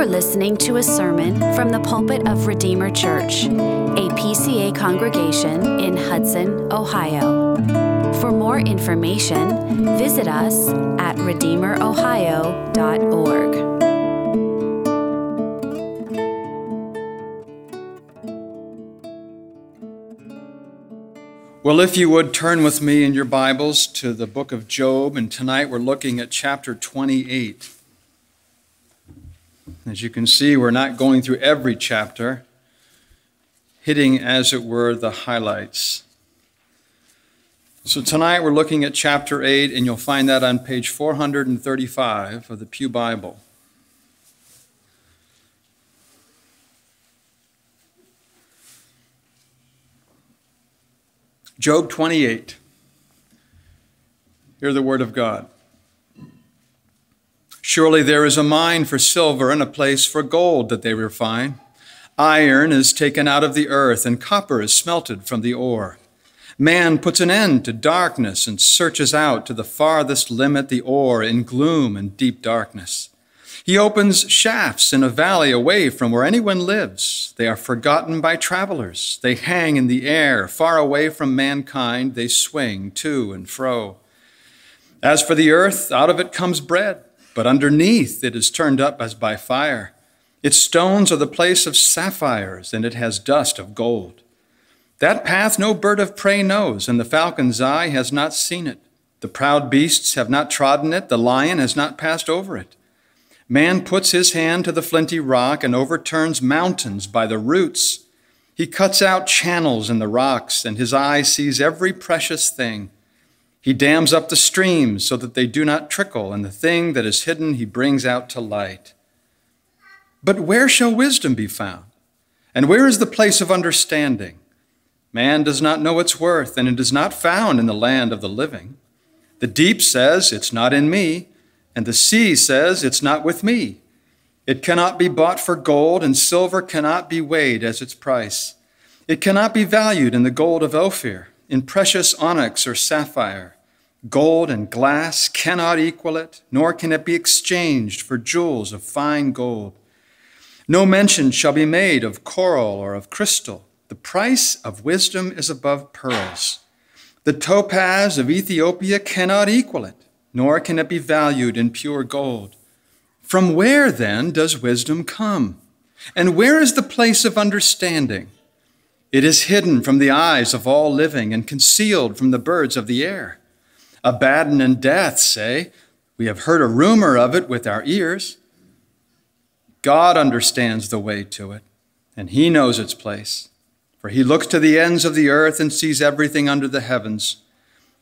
are listening to a sermon from the pulpit of Redeemer Church, a PCA congregation in Hudson, Ohio. For more information, visit us at redeemerohio.org. Well, if you would turn with me in your Bibles to the book of Job, and tonight we're looking at chapter 28. As you can see, we're not going through every chapter, hitting, as it were, the highlights. So tonight we're looking at chapter 8, and you'll find that on page 435 of the Pew Bible. Job 28. Hear the word of God. Surely there is a mine for silver and a place for gold that they refine. Iron is taken out of the earth, and copper is smelted from the ore. Man puts an end to darkness and searches out to the farthest limit the ore in gloom and deep darkness. He opens shafts in a valley away from where anyone lives. They are forgotten by travelers. They hang in the air, far away from mankind. They swing to and fro. As for the earth, out of it comes bread, but underneath it is turned up as by fire. Its stones are the place of sapphires, and it has dust of gold. That path no bird of prey knows, and the falcon's eye has not seen it. The proud beasts have not trodden it, the lion has not passed over it. Man puts his hand to the flinty rock and overturns mountains by the roots. He cuts out channels in the rocks, and his eye sees every precious thing. He dams up the streams so that they do not trickle, and the thing that is hidden he brings out to light. But where shall wisdom be found? And where is the place of understanding? Man does not know its worth, and it is not found in the land of the living. The deep says, It's not in me. And the sea says, It's not with me. It cannot be bought for gold, and silver cannot be weighed as its price. It cannot be valued in the gold of Ophir, in precious onyx or sapphire. Gold and glass cannot equal it, nor can it be exchanged for jewels of fine gold. No mention shall be made of coral or of crystal. The price of wisdom is above pearls. The topaz of Ethiopia cannot equal it nor can it be valued in pure gold. From where, then, does wisdom come? And where is the place of understanding? It is hidden from the eyes of all living and concealed from the birds of the air. Abaddon and death say, We have heard a rumor of it with our ears. God understands the way to it, and he knows its place. For he looks to the ends of the earth and sees everything under the heavens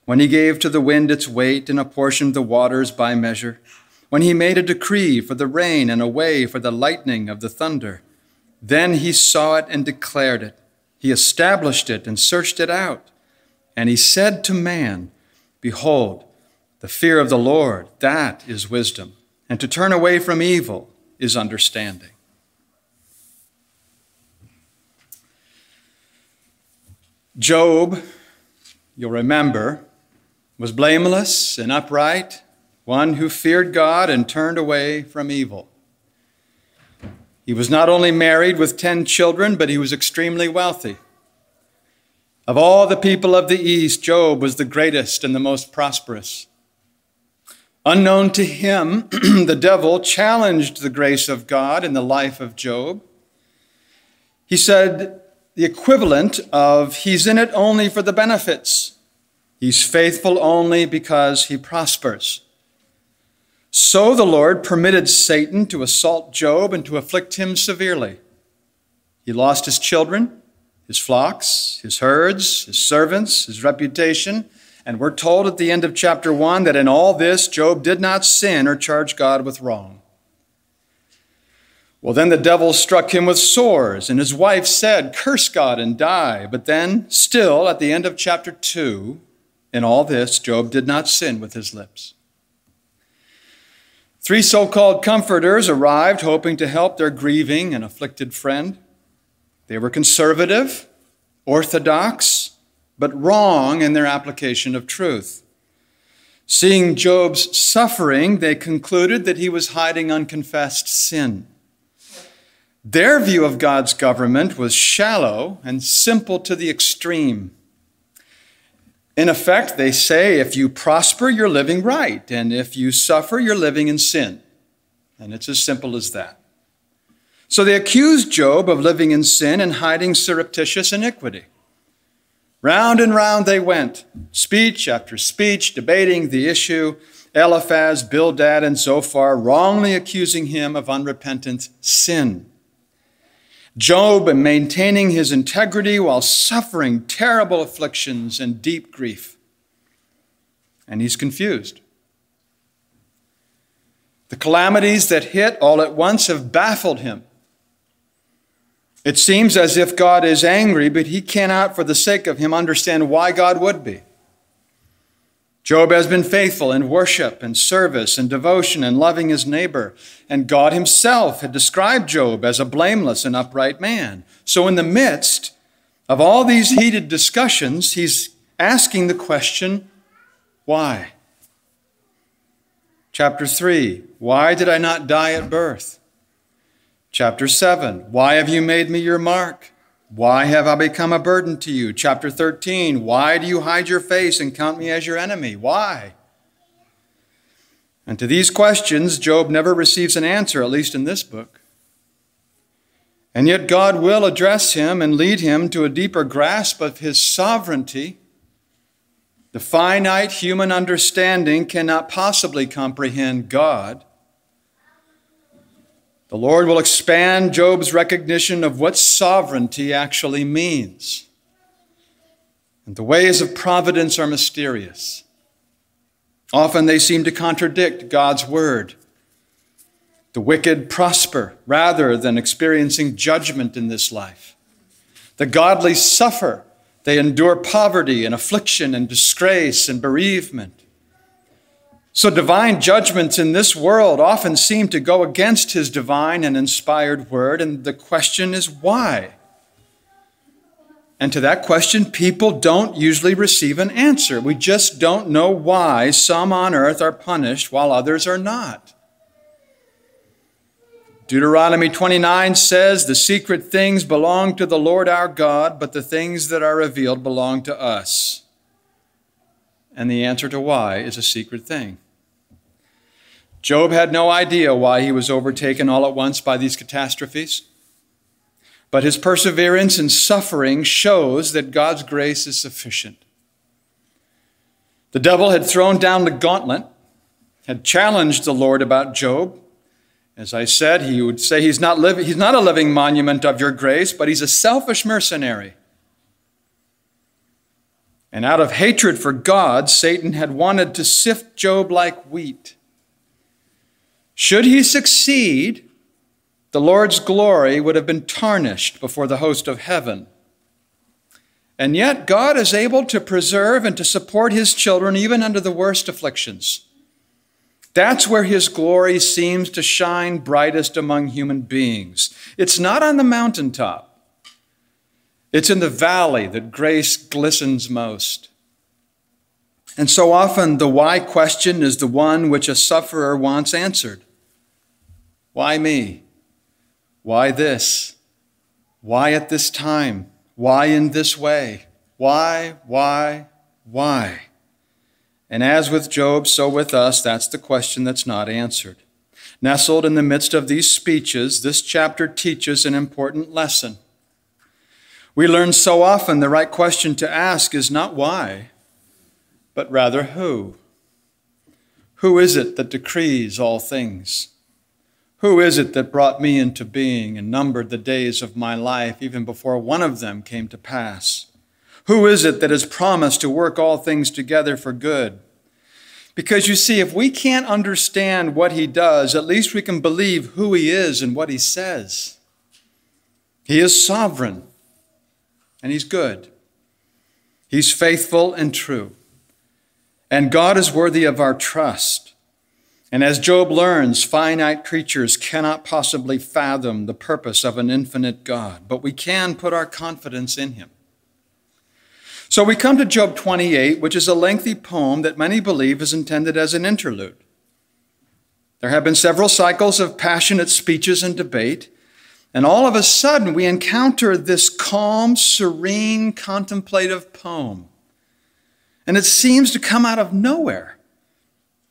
when he gave to the wind its weight and apportioned the waters by measure, when he made a decree for the rain and a way for the lightning of the thunder, then he saw it and declared it. He established it and searched it out. And he said to man, Behold, the fear of the Lord, that is wisdom, and to turn away from evil is understanding. Job, you'll remember, was blameless and upright, one who feared God and turned away from evil. He was not only married with 10 children, but he was extremely wealthy. Of all the people of the East, Job was the greatest and the most prosperous. Unknown to him, the devil challenged the grace of God in the life of Job. He said the equivalent of, he's in it only for the benefits. He's faithful only because he prospers. So the Lord permitted Satan to assault Job and to afflict him severely. He lost his children, his flocks, his herds, his servants, his reputation, and we're told at the end of chapter 1 that in all this, Job did not sin or charge God with wrong. Well, then the devil struck him with sores, and his wife said, Curse God and die. But then, still, at the end of chapter 2, in all this, Job did not sin with his lips. Three so called comforters arrived hoping to help their grieving and afflicted friend. They were conservative, orthodox, but wrong in their application of truth. Seeing Job's suffering, they concluded that he was hiding unconfessed sin. Their view of God's government was shallow and simple to the extreme. In effect, they say if you prosper, you're living right, and if you suffer, you're living in sin. And it's as simple as that. So they accused Job of living in sin and hiding surreptitious iniquity. Round and round they went, speech after speech, debating the issue. Eliphaz, Bildad, and Zophar wrongly accusing him of unrepentant sin. Job maintaining his integrity while suffering terrible afflictions and deep grief. And he's confused. The calamities that hit all at once have baffled him. It seems as if God is angry, but he cannot, for the sake of him, understand why God would be. Job has been faithful in worship and service and devotion and loving his neighbor. And God himself had described Job as a blameless and upright man. So, in the midst of all these heated discussions, he's asking the question why? Chapter 3 Why did I not die at birth? Chapter 7 Why have you made me your mark? Why have I become a burden to you? Chapter 13 Why do you hide your face and count me as your enemy? Why? And to these questions, Job never receives an answer, at least in this book. And yet, God will address him and lead him to a deeper grasp of his sovereignty. The finite human understanding cannot possibly comprehend God. The Lord will expand Job's recognition of what sovereignty actually means. And the ways of providence are mysterious. Often they seem to contradict God's word. The wicked prosper rather than experiencing judgment in this life. The godly suffer. They endure poverty and affliction and disgrace and bereavement. So, divine judgments in this world often seem to go against his divine and inspired word, and the question is why? And to that question, people don't usually receive an answer. We just don't know why some on earth are punished while others are not. Deuteronomy 29 says, The secret things belong to the Lord our God, but the things that are revealed belong to us. And the answer to why is a secret thing. Job had no idea why he was overtaken all at once by these catastrophes. But his perseverance in suffering shows that God's grace is sufficient. The devil had thrown down the gauntlet, had challenged the Lord about Job. As I said, he would say he's not, living, he's not a living monument of your grace, but he's a selfish mercenary. And out of hatred for God, Satan had wanted to sift Job like wheat. Should he succeed, the Lord's glory would have been tarnished before the host of heaven. And yet, God is able to preserve and to support his children even under the worst afflictions. That's where his glory seems to shine brightest among human beings. It's not on the mountaintop, it's in the valley that grace glistens most. And so often, the why question is the one which a sufferer wants answered. Why me? Why this? Why at this time? Why in this way? Why, why, why? And as with Job, so with us, that's the question that's not answered. Nestled in the midst of these speeches, this chapter teaches an important lesson. We learn so often the right question to ask is not why, but rather who. Who is it that decrees all things? Who is it that brought me into being and numbered the days of my life even before one of them came to pass? Who is it that has promised to work all things together for good? Because you see, if we can't understand what he does, at least we can believe who he is and what he says. He is sovereign and he's good. He's faithful and true. And God is worthy of our trust. And as Job learns, finite creatures cannot possibly fathom the purpose of an infinite God, but we can put our confidence in him. So we come to Job 28, which is a lengthy poem that many believe is intended as an interlude. There have been several cycles of passionate speeches and debate, And all of a sudden, we encounter this calm, serene, contemplative poem. And it seems to come out of nowhere.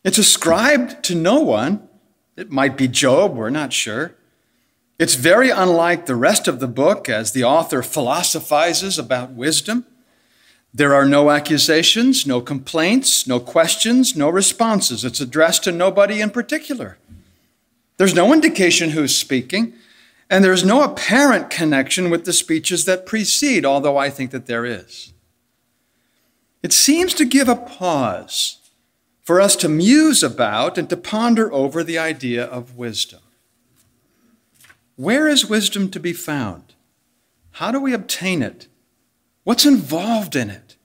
It's ascribed to no one. It might be Job, we're not sure. It's very unlike the rest of the book as the author philosophizes about wisdom. There are no accusations, no complaints, no questions, no responses. It's addressed to nobody in particular. There's no indication who's speaking, and there's no apparent connection with the speeches that precede, although I think that there is. It seems to give a pause for us to muse about and to ponder over the idea of wisdom. Where is wisdom to be found? How do we obtain it? What's involved in it?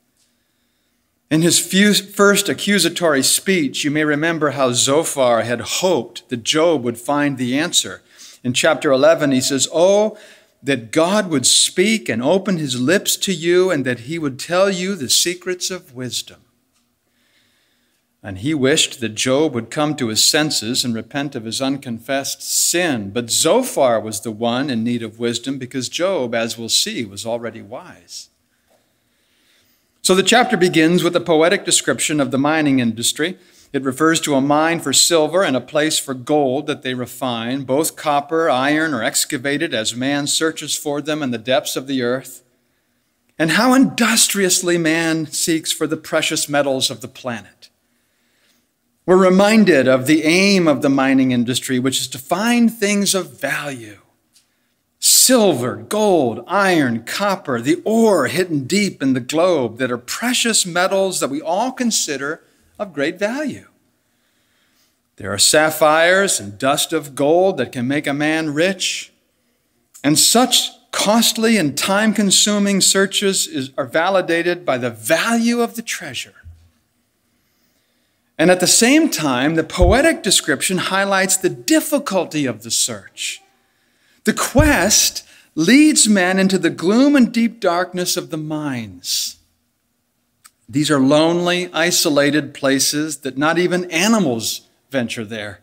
In his first accusatory speech, you may remember how Zophar had hoped that Job would find the answer. In chapter 11, he says, Oh, that God would speak and open his lips to you, and that he would tell you the secrets of wisdom. And he wished that Job would come to his senses and repent of his unconfessed sin. But Zophar was the one in need of wisdom because Job, as we'll see, was already wise. So the chapter begins with a poetic description of the mining industry. It refers to a mine for silver and a place for gold that they refine. Both copper, iron are excavated as man searches for them in the depths of the earth. And how industriously man seeks for the precious metals of the planet. We're reminded of the aim of the mining industry, which is to find things of value silver, gold, iron, copper, the ore hidden deep in the globe that are precious metals that we all consider of great value. There are sapphires and dust of gold that can make a man rich, and such costly and time consuming searches is, are validated by the value of the treasure. And at the same time, the poetic description highlights the difficulty of the search. The quest leads men into the gloom and deep darkness of the mines. These are lonely, isolated places that not even animals venture there.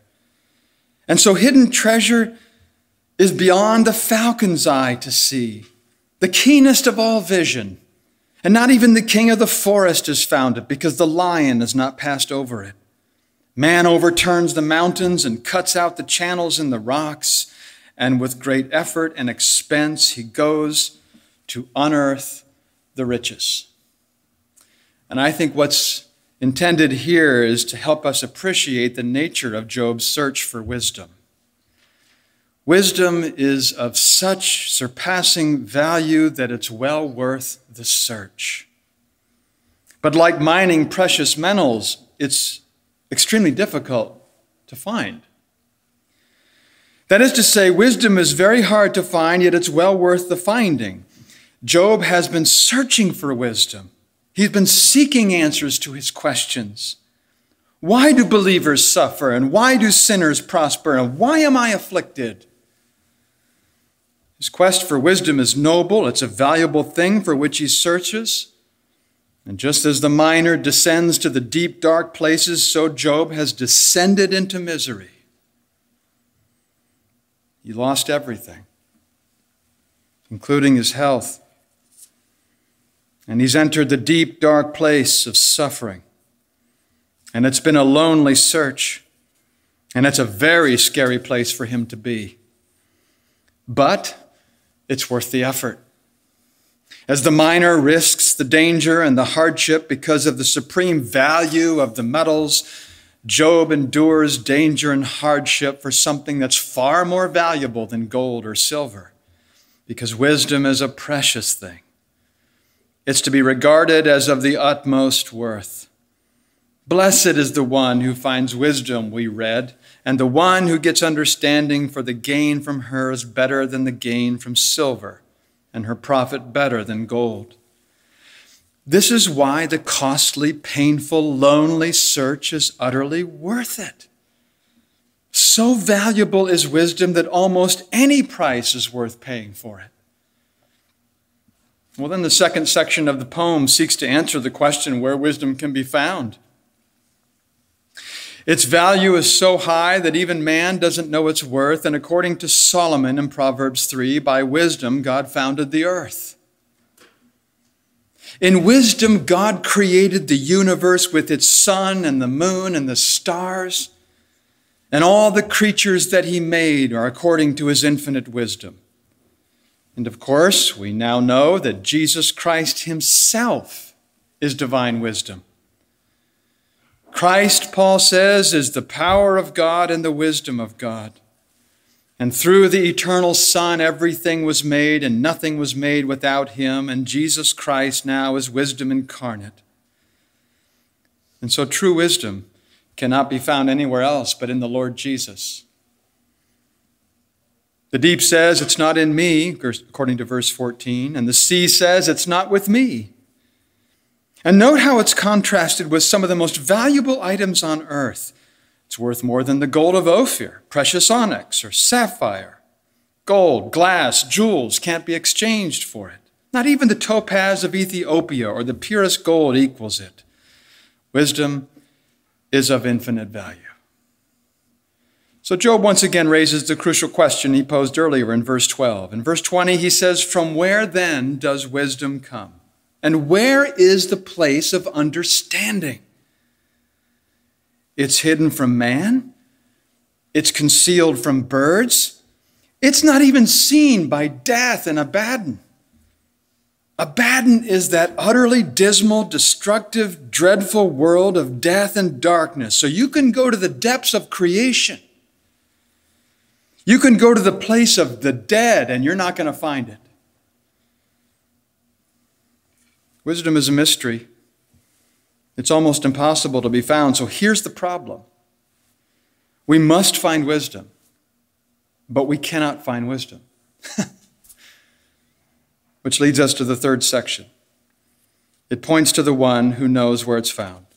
And so hidden treasure is beyond the falcon's eye to see, the keenest of all vision. And not even the king of the forest has found it because the lion has not passed over it. Man overturns the mountains and cuts out the channels in the rocks, and with great effort and expense, he goes to unearth the riches. And I think what's intended here is to help us appreciate the nature of Job's search for wisdom. Wisdom is of such surpassing value that it's well worth the search. But like mining precious metals, it's extremely difficult to find. That is to say, wisdom is very hard to find, yet it's well worth the finding. Job has been searching for wisdom. He's been seeking answers to his questions. Why do believers suffer? And why do sinners prosper? And why am I afflicted? His quest for wisdom is noble, it's a valuable thing for which he searches. And just as the miner descends to the deep, dark places, so Job has descended into misery. He lost everything, including his health. And he's entered the deep, dark place of suffering. And it's been a lonely search. And it's a very scary place for him to be. But it's worth the effort. As the miner risks the danger and the hardship because of the supreme value of the metals, Job endures danger and hardship for something that's far more valuable than gold or silver, because wisdom is a precious thing. It's to be regarded as of the utmost worth. Blessed is the one who finds wisdom, we read, and the one who gets understanding, for the gain from her is better than the gain from silver, and her profit better than gold. This is why the costly, painful, lonely search is utterly worth it. So valuable is wisdom that almost any price is worth paying for it. Well, then the second section of the poem seeks to answer the question where wisdom can be found. Its value is so high that even man doesn't know its worth. And according to Solomon in Proverbs 3, by wisdom God founded the earth. In wisdom, God created the universe with its sun and the moon and the stars, and all the creatures that he made are according to his infinite wisdom. And of course, we now know that Jesus Christ himself is divine wisdom. Christ, Paul says, is the power of God and the wisdom of God. And through the eternal Son, everything was made, and nothing was made without him. And Jesus Christ now is wisdom incarnate. And so true wisdom cannot be found anywhere else but in the Lord Jesus. The deep says, It's not in me, according to verse 14, and the sea says, It's not with me. And note how it's contrasted with some of the most valuable items on earth it's worth more than the gold of Ophir, precious onyx, or sapphire. Gold, glass, jewels can't be exchanged for it. Not even the topaz of Ethiopia or the purest gold equals it. Wisdom is of infinite value. So Job once again raises the crucial question he posed earlier in verse 12. In verse 20, he says, From where then does wisdom come? And where is the place of understanding? It's hidden from man. It's concealed from birds. It's not even seen by death and Abaddon. Abaddon is that utterly dismal, destructive, dreadful world of death and darkness. So you can go to the depths of creation. You can go to the place of the dead and you're not going to find it. Wisdom is a mystery. It's almost impossible to be found. So here's the problem we must find wisdom, but we cannot find wisdom. Which leads us to the third section. It points to the one who knows where it's found.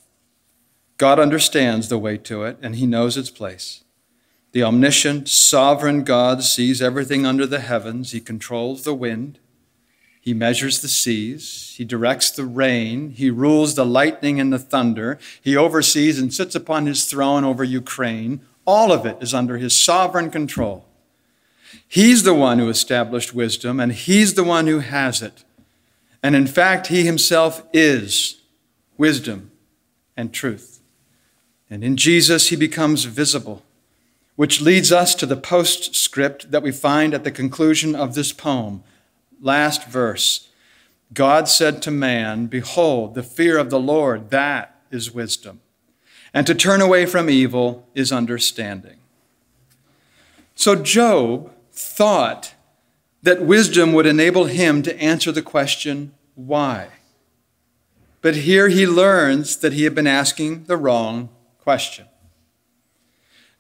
God understands the way to it, and he knows its place. The omniscient, sovereign God sees everything under the heavens. He controls the wind. He measures the seas. He directs the rain. He rules the lightning and the thunder. He oversees and sits upon his throne over Ukraine. All of it is under his sovereign control. He's the one who established wisdom, and he's the one who has it. And in fact, he himself is wisdom and truth. And in Jesus, he becomes visible, which leads us to the postscript that we find at the conclusion of this poem last verse. God said to man, Behold, the fear of the Lord, that is wisdom. And to turn away from evil is understanding. So Job thought that wisdom would enable him to answer the question, why? But here he learns that he had been asking the wrong question.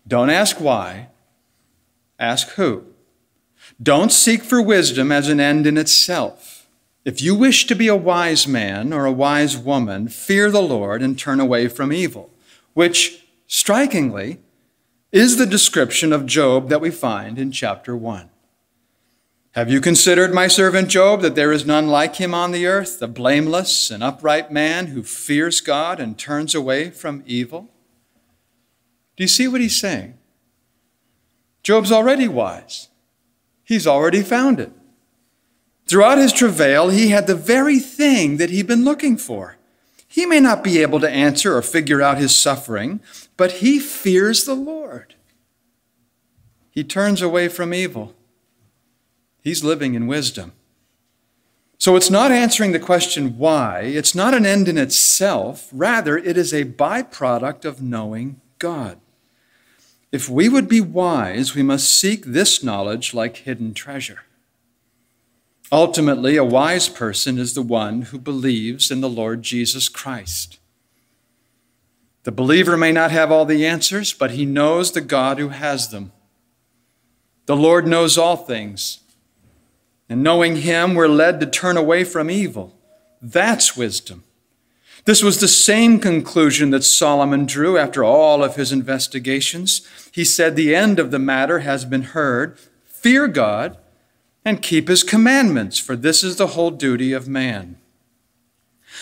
Don't ask why, ask who. Don't seek for wisdom as an end in itself. If you wish to be a wise man or a wise woman, fear the Lord and turn away from evil, which, strikingly, is the description of Job that we find in chapter 1. Have you considered, my servant Job, that there is none like him on the earth, a blameless and upright man who fears God and turns away from evil? Do you see what he's saying? Job's already wise. He's already found it. Throughout his travail, he had the very thing that he'd been looking for. He may not be able to answer or figure out his suffering, but he fears the Lord. He turns away from evil. He's living in wisdom. So it's not answering the question why, it's not an end in itself. Rather, it is a byproduct of knowing God. If we would be wise, we must seek this knowledge like hidden treasure. Ultimately, a wise person is the one who believes in the Lord Jesus Christ. The believer may not have all the answers, but he knows the God who has them. The Lord knows all things. And knowing him, we're led to turn away from evil. That's wisdom. This was the same conclusion that Solomon drew after all of his investigations. He said, The end of the matter has been heard. Fear God and keep his commandments, for this is the whole duty of man.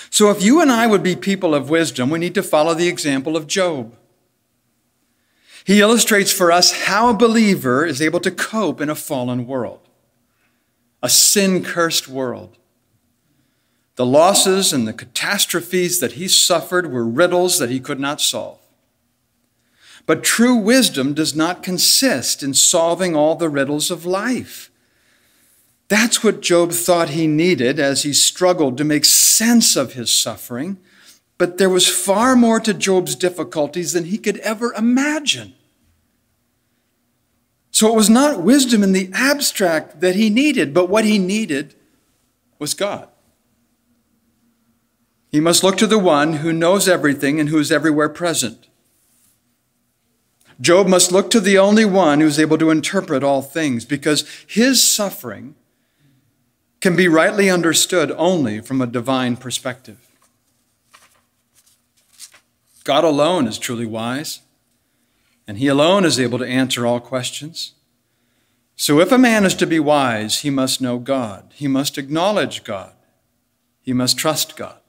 So, if you and I would be people of wisdom, we need to follow the example of Job. He illustrates for us how a believer is able to cope in a fallen world, a sin cursed world. The losses and the catastrophes that he suffered were riddles that he could not solve. But true wisdom does not consist in solving all the riddles of life. That's what Job thought he needed as he struggled to make sense of his suffering. But there was far more to Job's difficulties than he could ever imagine. So it was not wisdom in the abstract that he needed, but what he needed was God. He must look to the one who knows everything and who is everywhere present. Job must look to the only one who's able to interpret all things because his suffering can be rightly understood only from a divine perspective. God alone is truly wise, and he alone is able to answer all questions. So if a man is to be wise, he must know God, he must acknowledge God, he must trust God.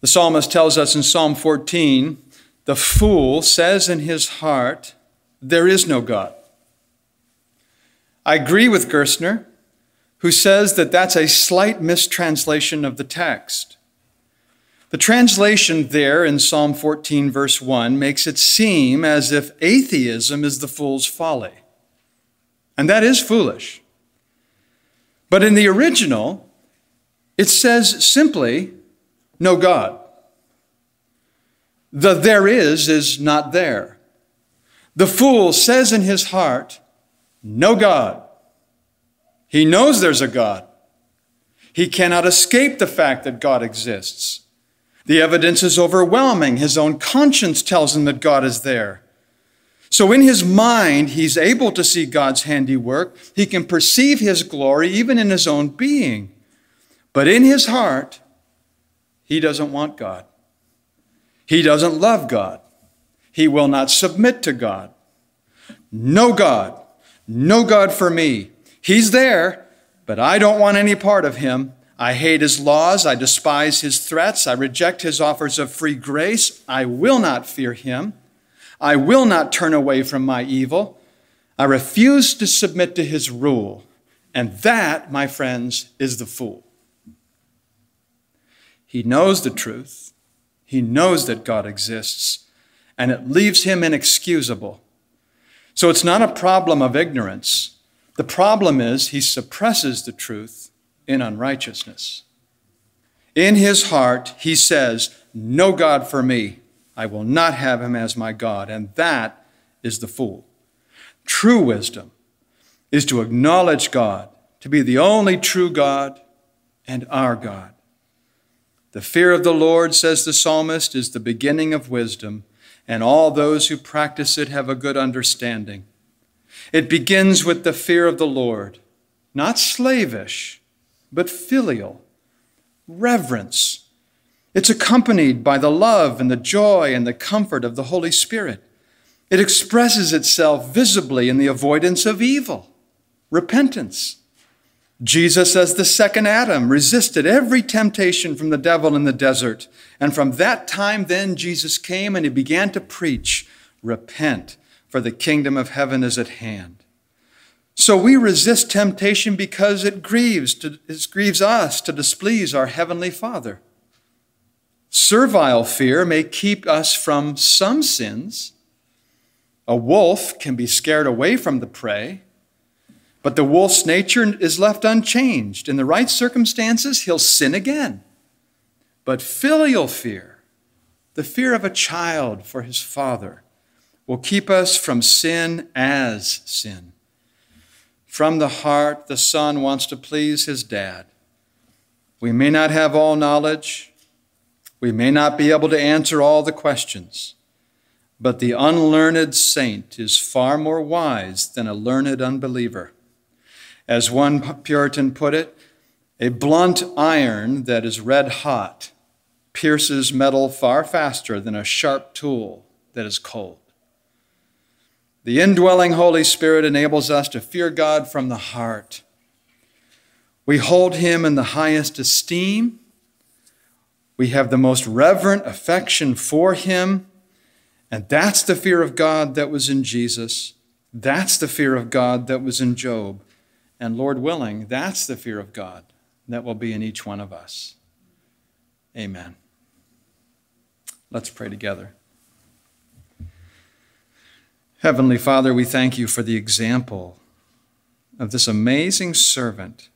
The psalmist tells us in Psalm 14 the fool says in his heart, There is no God. I agree with Gerstner, who says that that's a slight mistranslation of the text. The translation there in Psalm 14, verse 1, makes it seem as if atheism is the fool's folly. And that is foolish. But in the original, it says simply, no God. The there is is not there. The fool says in his heart, No God. He knows there's a God. He cannot escape the fact that God exists. The evidence is overwhelming. His own conscience tells him that God is there. So, in his mind, he's able to see God's handiwork. He can perceive his glory even in his own being. But in his heart, he doesn't want God. He doesn't love God. He will not submit to God. No God. No God for me. He's there, but I don't want any part of him. I hate his laws. I despise his threats. I reject his offers of free grace. I will not fear him. I will not turn away from my evil. I refuse to submit to his rule. And that, my friends, is the fool. He knows the truth. He knows that God exists, and it leaves him inexcusable. So it's not a problem of ignorance. The problem is he suppresses the truth in unrighteousness. In his heart, he says, No God for me. I will not have him as my God. And that is the fool. True wisdom is to acknowledge God to be the only true God and our God. The fear of the Lord, says the psalmist, is the beginning of wisdom, and all those who practice it have a good understanding. It begins with the fear of the Lord, not slavish, but filial, reverence. It's accompanied by the love and the joy and the comfort of the Holy Spirit. It expresses itself visibly in the avoidance of evil, repentance, Jesus, as the second Adam, resisted every temptation from the devil in the desert. And from that time, then, Jesus came and he began to preach Repent, for the kingdom of heaven is at hand. So we resist temptation because it grieves, to, it grieves us to displease our heavenly Father. Servile fear may keep us from some sins. A wolf can be scared away from the prey but the wolf's nature is left unchanged. In the right circumstances, he'll sin again. But filial fear, the fear of a child for his father, will keep us from sin as sin. From the heart, the son wants to please his dad. We may not have all knowledge, we may not be able to answer all the questions, but the unlearned saint is far more wise than a learned unbeliever. As one Puritan put it, a blunt iron that is red hot pierces metal far faster than a sharp tool that is cold. The indwelling Holy Spirit enables us to fear God from the heart. We hold Him in the highest esteem. We have the most reverent affection for Him. And that's the fear of God that was in Jesus. That's the fear of God that was in Job. And Lord willing, that's the fear of God that will be in each one of us. Amen. Let's pray together. Heavenly Father, we thank you for the example of this amazing servant.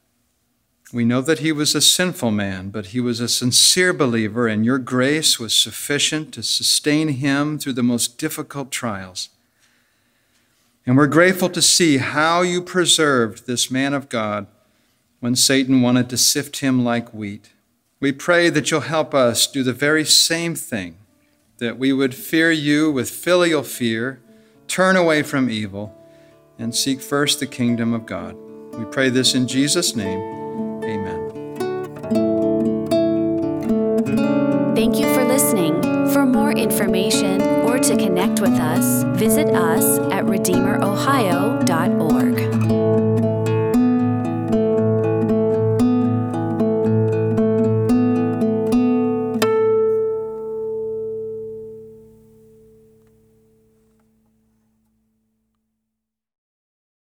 We know that he was a sinful man, but he was a sincere believer, and your grace was sufficient to sustain him through the most difficult trials. And we're grateful to see how you preserved this man of God when Satan wanted to sift him like wheat. We pray that you'll help us do the very same thing, that we would fear you with filial fear, turn away from evil, and seek first the kingdom of God. We pray this in Jesus' name. Amen. Thank you for listening. For more information or to connect with us, visit us at redeemerohio.org.